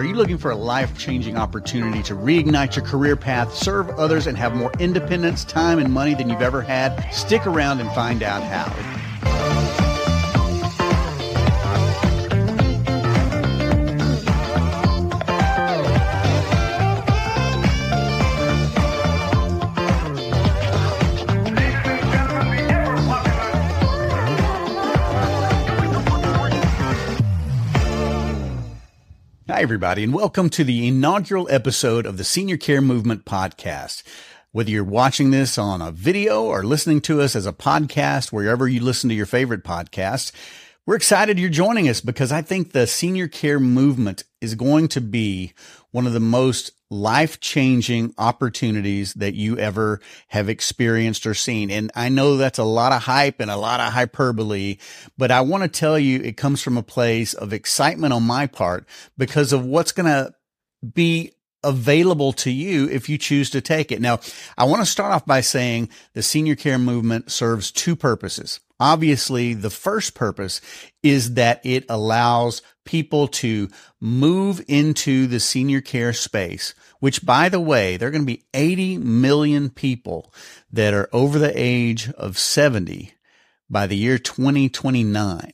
Are you looking for a life changing opportunity to reignite your career path, serve others, and have more independence, time, and money than you've ever had? Stick around and find out how. Hi, everybody, and welcome to the inaugural episode of the Senior Care Movement Podcast. Whether you're watching this on a video or listening to us as a podcast, wherever you listen to your favorite podcasts, we're excited you're joining us because I think the senior care movement is going to be one of the most life changing opportunities that you ever have experienced or seen. And I know that's a lot of hype and a lot of hyperbole, but I want to tell you it comes from a place of excitement on my part because of what's going to be available to you if you choose to take it. Now, I want to start off by saying the senior care movement serves two purposes. Obviously, the first purpose is that it allows people to move into the senior care space, which by the way, there are going to be 80 million people that are over the age of 70 by the year 2029.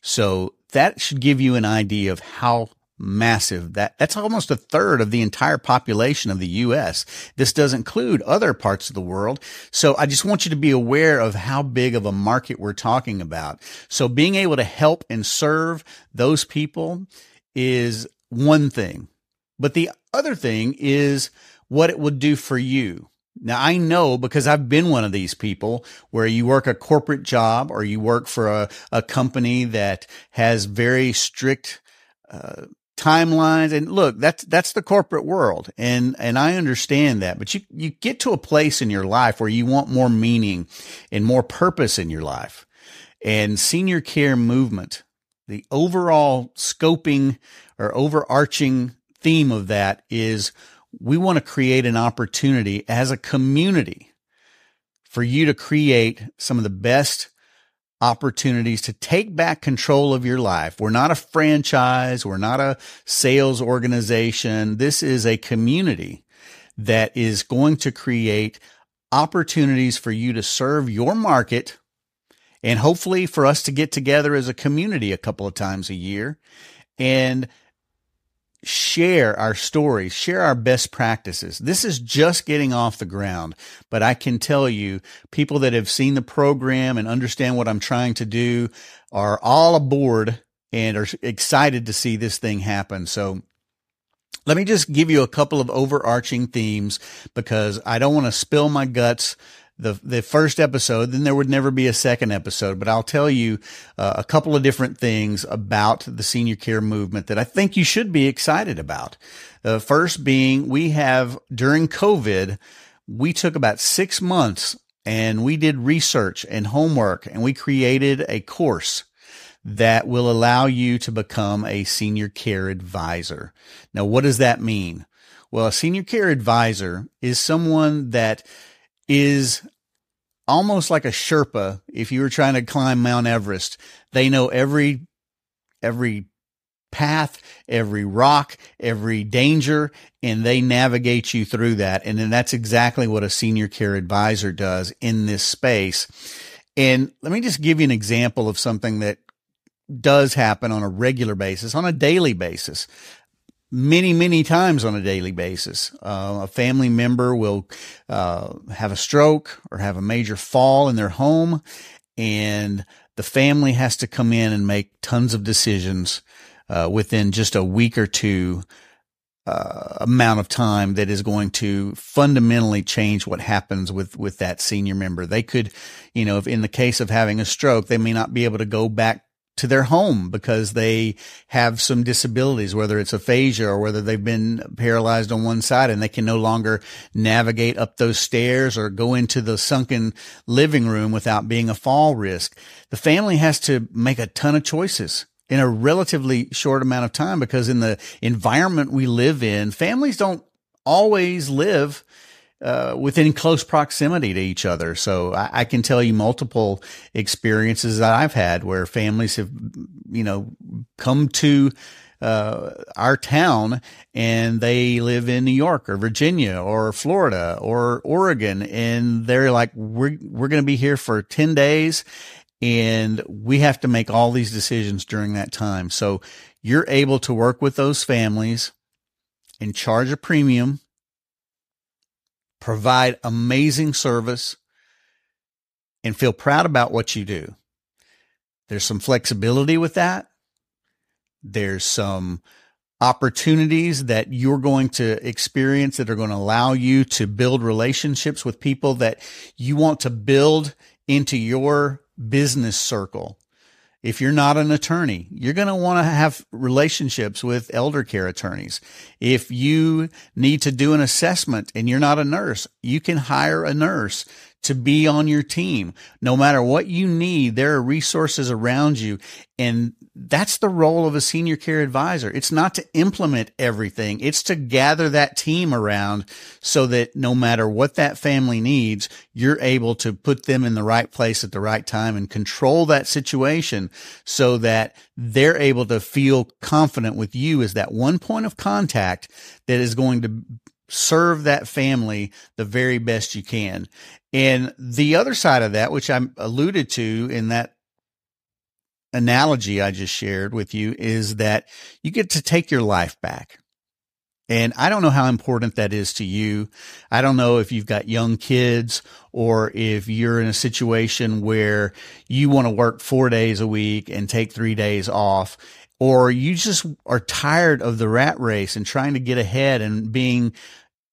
So that should give you an idea of how massive. That that's almost a third of the entire population of the US. This does include other parts of the world. So I just want you to be aware of how big of a market we're talking about. So being able to help and serve those people is one thing. But the other thing is what it would do for you. Now I know because I've been one of these people where you work a corporate job or you work for a, a company that has very strict uh, timelines. And look that's that's the corporate world. And and I understand that but you you get to a place in your life where you want more meaning and more purpose in your life. And senior care movement the overall scoping or overarching theme of that is we want to create an opportunity as a community for you to create some of the best opportunities to take back control of your life. We're not a franchise. We're not a sales organization. This is a community that is going to create opportunities for you to serve your market and hopefully for us to get together as a community a couple of times a year and share our stories, share our best practices. This is just getting off the ground, but I can tell you people that have seen the program and understand what I'm trying to do are all aboard and are excited to see this thing happen. So let me just give you a couple of overarching themes because I don't want to spill my guts the the first episode, then there would never be a second episode. But I'll tell you uh, a couple of different things about the senior care movement that I think you should be excited about. The first being we have during COVID, we took about six months and we did research and homework and we created a course that will allow you to become a senior care advisor. Now, what does that mean? Well, a senior care advisor is someone that is almost like a Sherpa. If you were trying to climb Mount Everest, they know every, every path, every rock, every danger, and they navigate you through that. And then that's exactly what a senior care advisor does in this space. And let me just give you an example of something that does happen on a regular basis, on a daily basis many, many times on a daily basis. Uh, a family member will uh, have a stroke or have a major fall in their home, and the family has to come in and make tons of decisions uh, within just a week or two. Uh, amount of time that is going to fundamentally change what happens with with that senior member. They could, you know, if in the case of having a stroke, they may not be able to go back to their home because they have some disabilities, whether it's aphasia or whether they've been paralyzed on one side and they can no longer navigate up those stairs or go into the sunken living room without being a fall risk. The family has to make a ton of choices in a relatively short amount of time because in the environment we live in, families don't always live uh, within close proximity to each other. So I, I, can tell you multiple experiences that I've had where families have, you know, come to uh, our town and they live in New York or Virginia or Florida or Oregon. And they're like, we're, we're going to be here for 10 days and we have to make all these decisions during that time. So you're able to work with those families and charge a premium, provide amazing service, and feel proud about what you do. There's some flexibility with that. There's some opportunities that you're going to experience that are going to allow you to build relationships with people that you want to build into your business circle. If you're not an attorney, you're going to want to have relationships with elder care attorneys. If you need to do an assessment and you're not a nurse, you can hire a nurse to be on your team. No matter what you need, there are resources around you. And that's the role of a senior care advisor. It's not to implement everything. It's to gather that team around so that no matter what that family needs, you're able to put them in the right place at the right time and control that situation so that they're able to feel confident with you as that one point of contact that is going to serve that family the very best you can. And the other side of that, which I alluded to in that analogy I just shared with you is that you get to take your life back. And I don't know how important that is to you. I don't know if you've got young kids or if you're in a situation where you want to work four days a week and take three days off, or you just are tired of the rat race and trying to get ahead and being,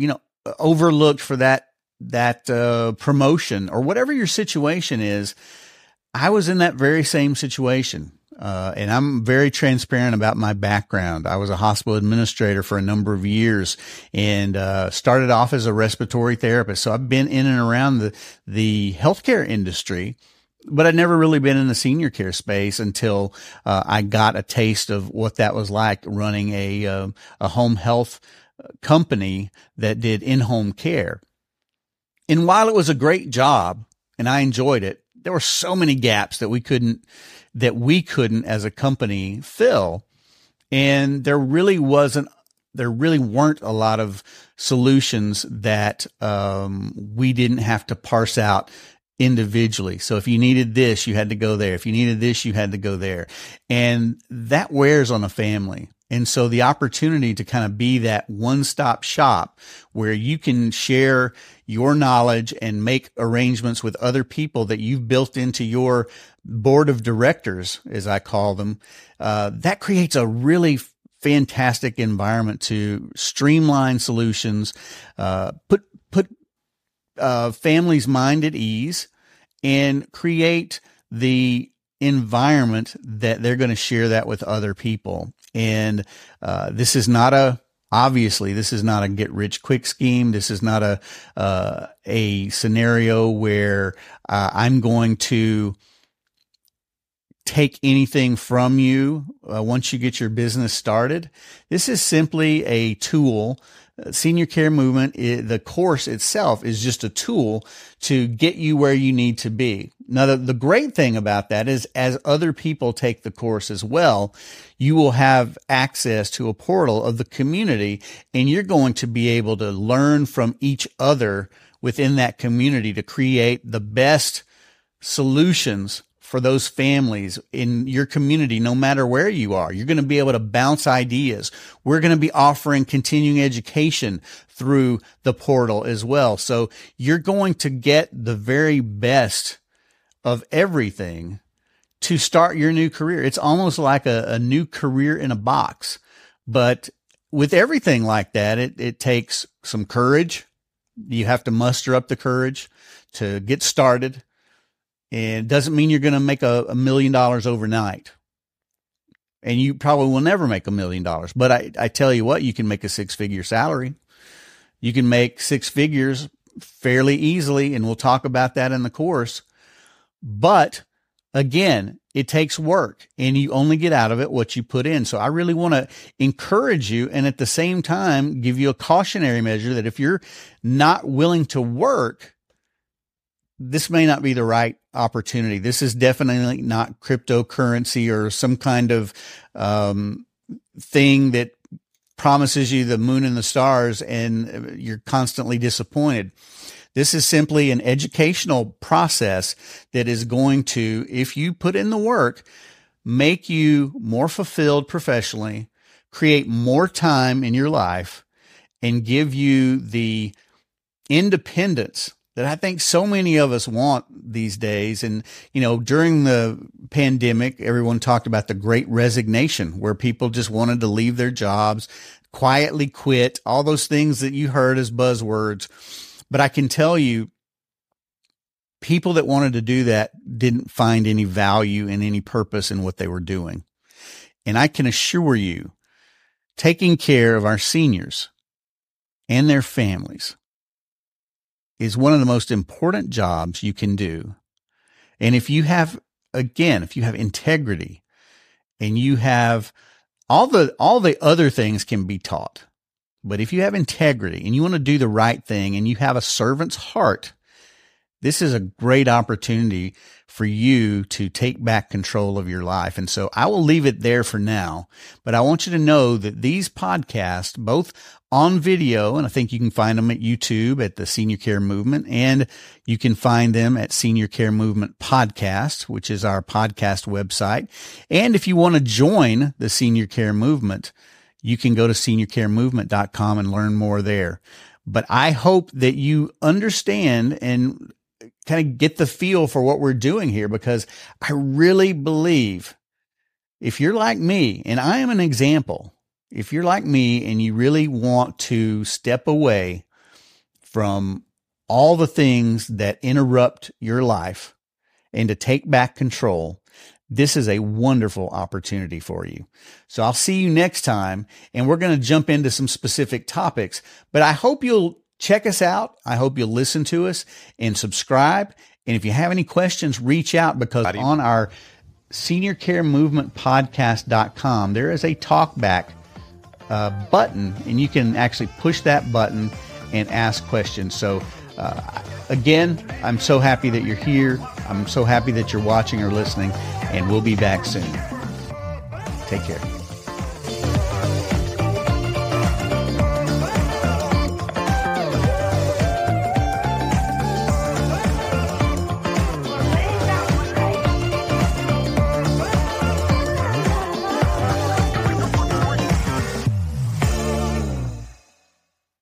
you know, overlooked for that, that, uh, promotion or whatever your situation is. I was in that very same situation. Uh, and I'm very transparent about my background. I was a hospital administrator for a number of years and, uh, started off as a respiratory therapist. So I've been in and around the, the healthcare industry, but I'd never really been in the senior care space until, uh, I got a taste of what that was like running a, uh, a home health company that did in-home care. And while it was a great job and I enjoyed it, there were so many gaps that we couldn't that we couldn't as a company fill and there really wasn't there really weren't a lot of solutions that um, we didn't have to parse out individually. So if you needed this, you had to go there. If you needed this, you had to go there. And that wears on a family. And so the opportunity to kind of be that one stop shop where you can share your knowledge and make arrangements with other people that you've built into your board of directors, as I call them, uh, that creates a really fantastic environment to streamline solutions, uh, put, put, uh, families' mind at ease and create the environment that they're going to share that with other people. And uh, this is not a obviously this is not a get rich quick scheme. This is not a uh, a scenario where uh, I'm going to take anything from you uh, once you get your business started. This is simply a tool senior care movement, the course itself is just a tool to get you where you need to be. Now, the, the great thing about that is as other people take the course as well, you will have access to a portal of the community and you're going to be able to learn from each other within that community to create the best solutions for those families in your community, no matter where you are. You're going to be able to bounce ideas. We're going to be offering continuing education through the portal as well. So you're going to get the very best of everything to start your new career. It's almost like a, a new career in a box, but with everything like that, it, it takes some courage. You have to muster up the courage to get started and it doesn't mean you're going to make a, a million dollars overnight. And you probably will never make a million dollars. But I, I tell you what, you can make a six figure salary. You can make six figures fairly easily. And we'll talk about that in the course. But again, it takes work and you only get out of it what you put in. So I really want to encourage you and at the same time give you a cautionary measure that if you're not willing to work, this may not be the right opportunity. This is definitely not cryptocurrency or some kind of, um, thing that promises you the moon and the stars and you're constantly disappointed. This is simply an educational process that is going to, if you put in the work, make you more fulfilled professionally, create more time in your life, and give you the independence that I think so many of us want these days. And, you know, during the pandemic, everyone talked about the great resignation where people just wanted to leave their jobs, quietly quit, all those things that you heard as buzzwords. But I can tell you, people that wanted to do that didn't find any value and any purpose in what they were doing. And I can assure you, taking care of our seniors and their families is one of the most important jobs you can do. And if you have, again, if you have integrity and you have all the, all the other things can be taught. But if you have integrity and you want to do the right thing and you have a servant's heart, this is a great opportunity for you to take back control of your life. And so I will leave it there for now, but I want you to know that these podcasts, both on video, and I think you can find them at YouTube at the Senior Care Movement, and you can find them at Senior Care Movement Podcast, which is our podcast website. And if you want to join the Senior Care Movement, you can go to seniorcaremovement.com and learn more there. But I hope that you understand and kind of get the feel for what we're doing here because I really believe if you're like me, and I am an example, if you're like me and you really want to step away from all the things that interrupt your life and to take back control, this is a wonderful opportunity for you. So I'll see you next time and we're going to jump into some specific topics, but I hope you'll check us out. I hope you'll listen to us and subscribe. And if you have any questions, reach out because on our senior care movement podcast.com, there is a talkback uh, button and you can actually push that button and ask questions. So, uh, again, I'm so happy that you're here. I'm so happy that you're watching or listening, and we'll be back soon. Take care.